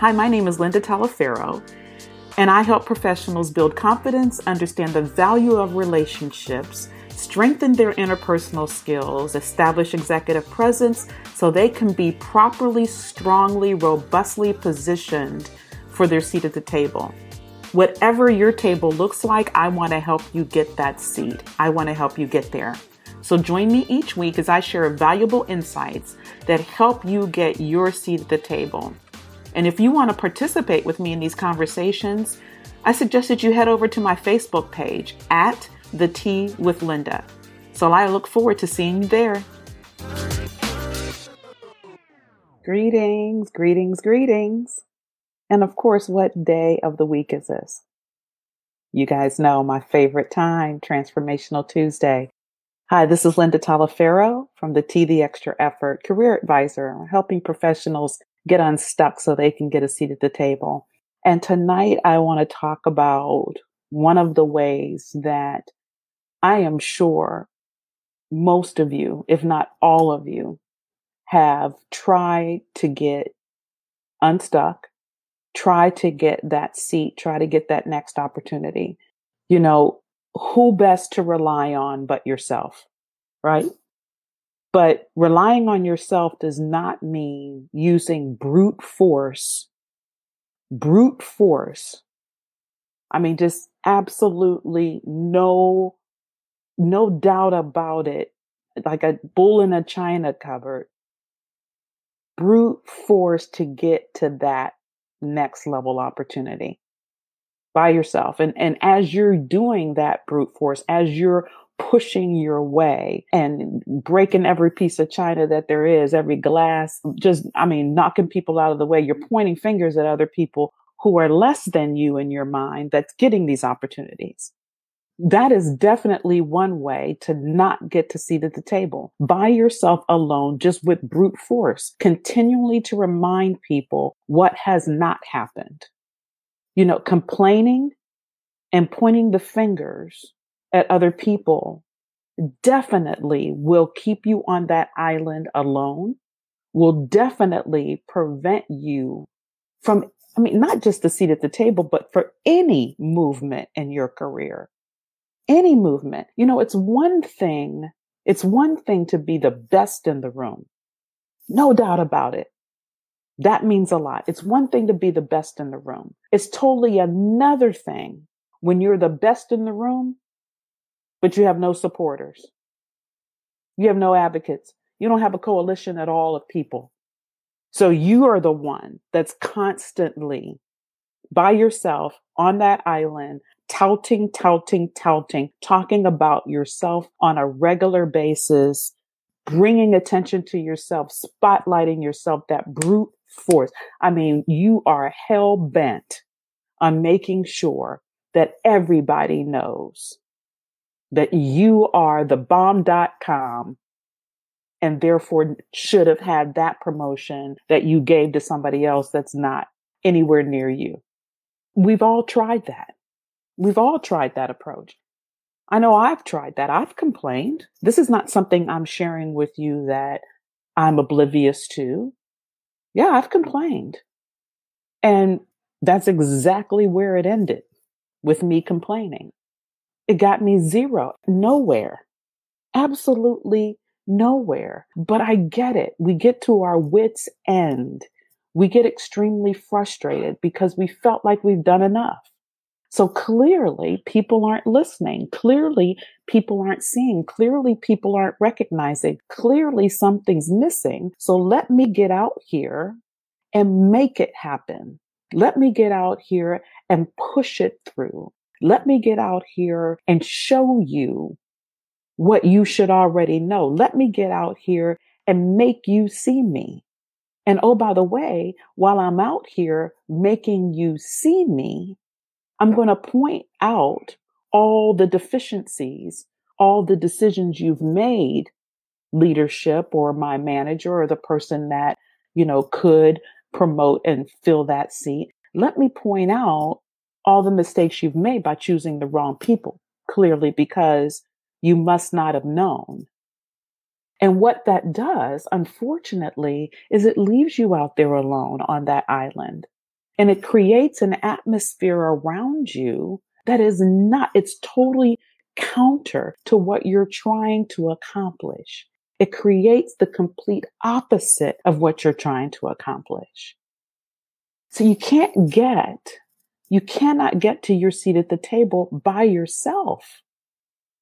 Hi, my name is Linda Talaferro, and I help professionals build confidence, understand the value of relationships, strengthen their interpersonal skills, establish executive presence so they can be properly, strongly, robustly positioned for their seat at the table. Whatever your table looks like, I want to help you get that seat. I want to help you get there. So join me each week as I share valuable insights that help you get your seat at the table. And if you want to participate with me in these conversations, I suggest that you head over to my Facebook page at The Tea with Linda. So I look forward to seeing you there. Greetings, greetings, greetings. And of course, what day of the week is this? You guys know my favorite time, Transformational Tuesday. Hi, this is Linda Talaferro from the T the Extra Effort Career Advisor, helping professionals get unstuck so they can get a seat at the table. And tonight I want to talk about one of the ways that I am sure most of you, if not all of you, have tried to get unstuck, try to get that seat, try to get that next opportunity. You know, who best to rely on but yourself, right? But relying on yourself does not mean using brute force. Brute force. I mean, just absolutely no, no doubt about it. Like a bull in a china cupboard. Brute force to get to that next level opportunity by yourself. And, and as you're doing that brute force, as you're pushing your way and breaking every piece of china that there is, every glass, just, I mean, knocking people out of the way. You're pointing fingers at other people who are less than you in your mind that's getting these opportunities. That is definitely one way to not get to seat at the table by yourself alone, just with brute force, continually to remind people what has not happened. You know, complaining and pointing the fingers at other people definitely will keep you on that island alone, will definitely prevent you from, I mean, not just the seat at the table, but for any movement in your career, any movement. You know, it's one thing, it's one thing to be the best in the room. No doubt about it. That means a lot. It's one thing to be the best in the room. It's totally another thing when you're the best in the room but you have no supporters. You have no advocates. You don't have a coalition at all of people. So you are the one that's constantly by yourself on that island, touting, touting, touting, talking about yourself on a regular basis, bringing attention to yourself, spotlighting yourself, that brute force. I mean, you are hell bent on making sure that everybody knows that you are the bomb.com and therefore should have had that promotion that you gave to somebody else that's not anywhere near you. We've all tried that. We've all tried that approach. I know I've tried that. I've complained. This is not something I'm sharing with you that I'm oblivious to. Yeah, I've complained. And that's exactly where it ended with me complaining. It got me zero, nowhere, absolutely nowhere. But I get it. We get to our wits' end. We get extremely frustrated because we felt like we've done enough. So clearly, people aren't listening. Clearly, people aren't seeing. Clearly, people aren't recognizing. Clearly, something's missing. So let me get out here and make it happen. Let me get out here and push it through. Let me get out here and show you what you should already know. Let me get out here and make you see me. And oh, by the way, while I'm out here making you see me, I'm going to point out all the deficiencies, all the decisions you've made, leadership or my manager or the person that, you know, could promote and fill that seat. Let me point out all the mistakes you've made by choosing the wrong people, clearly because you must not have known. And what that does, unfortunately, is it leaves you out there alone on that island. And it creates an atmosphere around you that is not, it's totally counter to what you're trying to accomplish. It creates the complete opposite of what you're trying to accomplish. So you can't get, you cannot get to your seat at the table by yourself.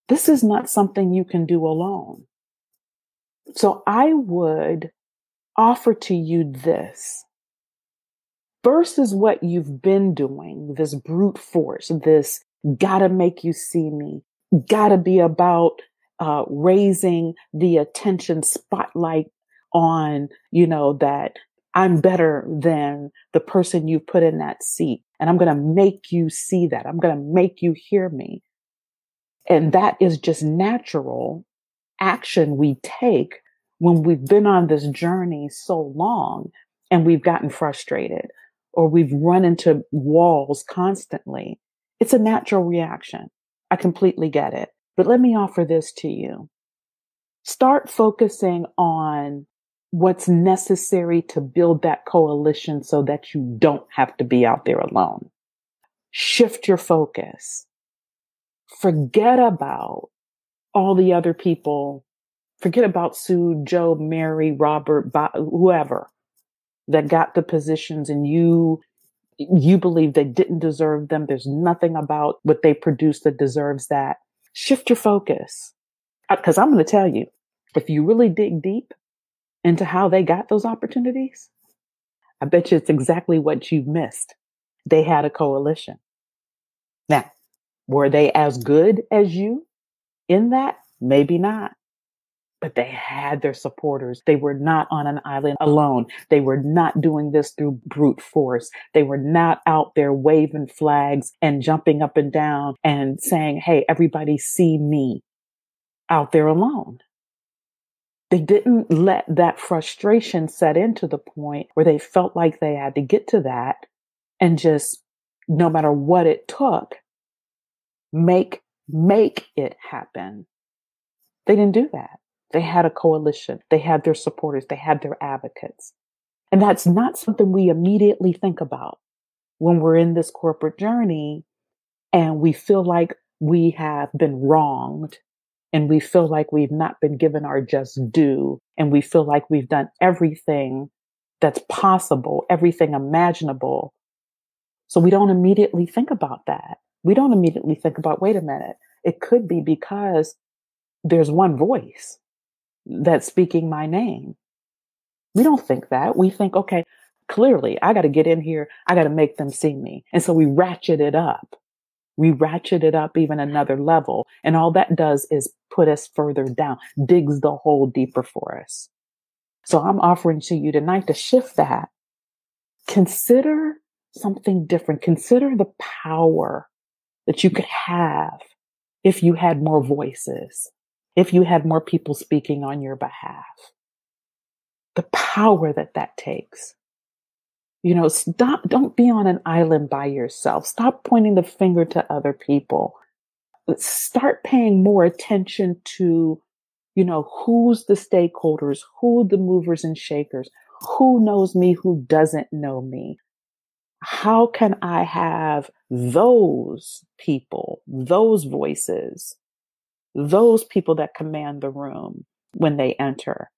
This is not something you can do alone. So I would offer to you this versus what you've been doing, this brute force, this gotta make you see me, gotta be about uh, raising the attention spotlight on, you know, that I'm better than the person you put in that seat. And I'm going to make you see that. I'm going to make you hear me. And that is just natural action we take when we've been on this journey so long and we've gotten frustrated or we've run into walls constantly. It's a natural reaction. I completely get it. But let me offer this to you. Start focusing on what's necessary to build that coalition so that you don't have to be out there alone. Shift your focus. Forget about all the other people. Forget about Sue, Joe, Mary, Robert, Bob, whoever that got the positions and you you believe they didn't deserve them. There's nothing about what they produced that deserves that. Shift your focus. Because I'm going to tell you, if you really dig deep into how they got those opportunities, I bet you it's exactly what you missed. They had a coalition. Now, were they as good as you in that? Maybe not but they had their supporters. They were not on an island alone. They were not doing this through brute force. They were not out there waving flags and jumping up and down and saying, Hey, everybody see me out there alone. They didn't let that frustration set into the point where they felt like they had to get to that and just no matter what it took, make, make it happen. They didn't do that. They had a coalition. They had their supporters. They had their advocates. And that's not something we immediately think about when we're in this corporate journey and we feel like we have been wronged and we feel like we've not been given our just due and we feel like we've done everything that's possible, everything imaginable. So we don't immediately think about that. We don't immediately think about, wait a minute, it could be because there's one voice that's speaking my name. We don't think that. We think, okay, clearly I got to get in here. I got to make them see me. And so we ratchet it up. We ratchet it up even another level. And all that does is put us further down, digs the hole deeper for us. So I'm offering to you tonight to shift that. Consider something different. Consider the power that you could have if you had more voices if you had more people speaking on your behalf. The power that that takes. You know, stop, don't be on an island by yourself. Stop pointing the finger to other people. Start paying more attention to, you know, who's the stakeholders, who the movers and shakers, who knows me, who doesn't know me. How can I have those people, those voices those people that command the room when they enter,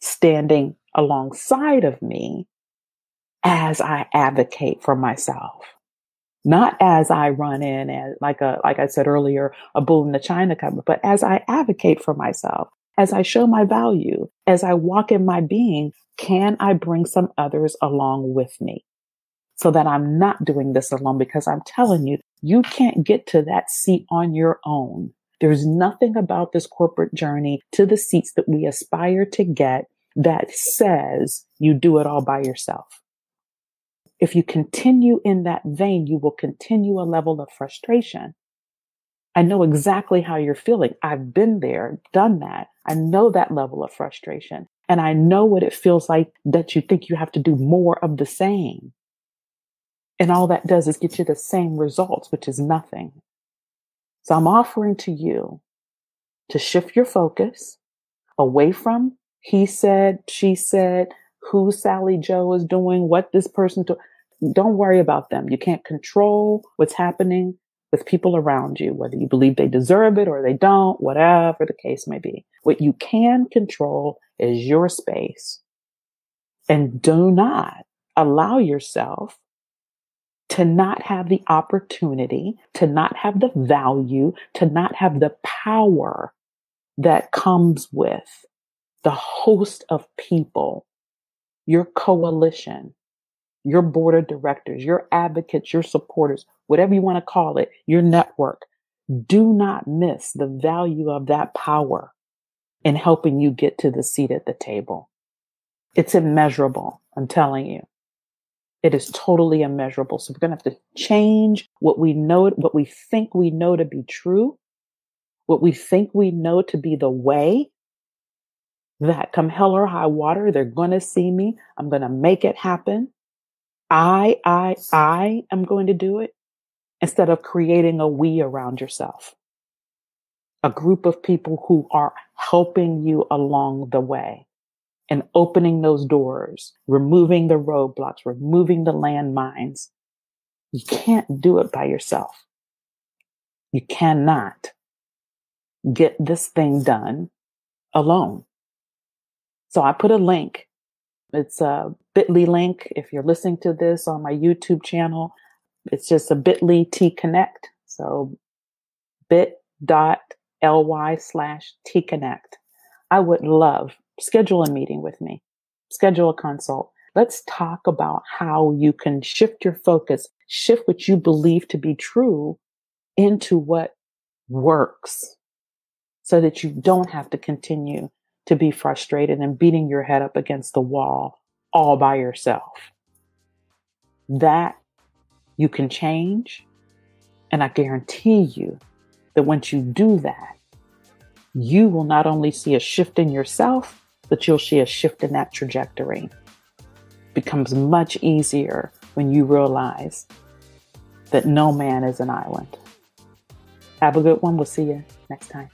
standing alongside of me as I advocate for myself. Not as I run in as like a, like I said earlier, a bull in the china cupboard, but as I advocate for myself, as I show my value, as I walk in my being, can I bring some others along with me? So that I'm not doing this alone because I'm telling you, you can't get to that seat on your own. There's nothing about this corporate journey to the seats that we aspire to get that says you do it all by yourself. If you continue in that vein, you will continue a level of frustration. I know exactly how you're feeling. I've been there, done that. I know that level of frustration. And I know what it feels like that you think you have to do more of the same. And all that does is get you the same results, which is nothing. So I'm offering to you to shift your focus away from he said, she said, who Sally Joe is doing, what this person do. don't worry about them. You can't control what's happening with people around you, whether you believe they deserve it or they don't, whatever the case may be. What you can control is your space. And do not allow yourself to not have the opportunity, to not have the value, to not have the power that comes with the host of people, your coalition, your board of directors, your advocates, your supporters, whatever you want to call it, your network. Do not miss the value of that power in helping you get to the seat at the table. It's immeasurable. I'm telling you. It is totally immeasurable. So we're going to have to change what we know, what we think we know to be true, what we think we know to be the way that come hell or high water, they're going to see me. I'm going to make it happen. I, I, I am going to do it instead of creating a we around yourself. A group of people who are helping you along the way and opening those doors, removing the roadblocks, removing the landmines. You can't do it by yourself. You cannot get this thing done alone. So I put a link. It's a bit.ly link. If you're listening to this on my YouTube channel, it's just a bit.ly T connect. So bit.ly slash T connect. I would love schedule a meeting with me, schedule a consult. Let's talk about how you can shift your focus, shift what you believe to be true into what works so that you don't have to continue to be frustrated and beating your head up against the wall all by yourself. That you can change. And I guarantee you that once you do that, you will not only see a shift in yourself, but you'll see a shift in that trajectory. It becomes much easier when you realize that no man is an island. Have a good one. We'll see you next time.